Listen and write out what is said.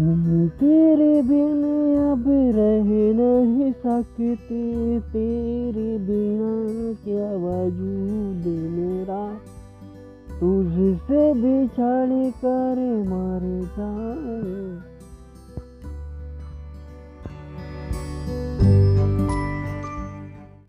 हम तेरे बिन अब रह नहीं सकते। तेरे बिना क्या वजूद मेरा? तुझसे बिछड़ कर मर जाए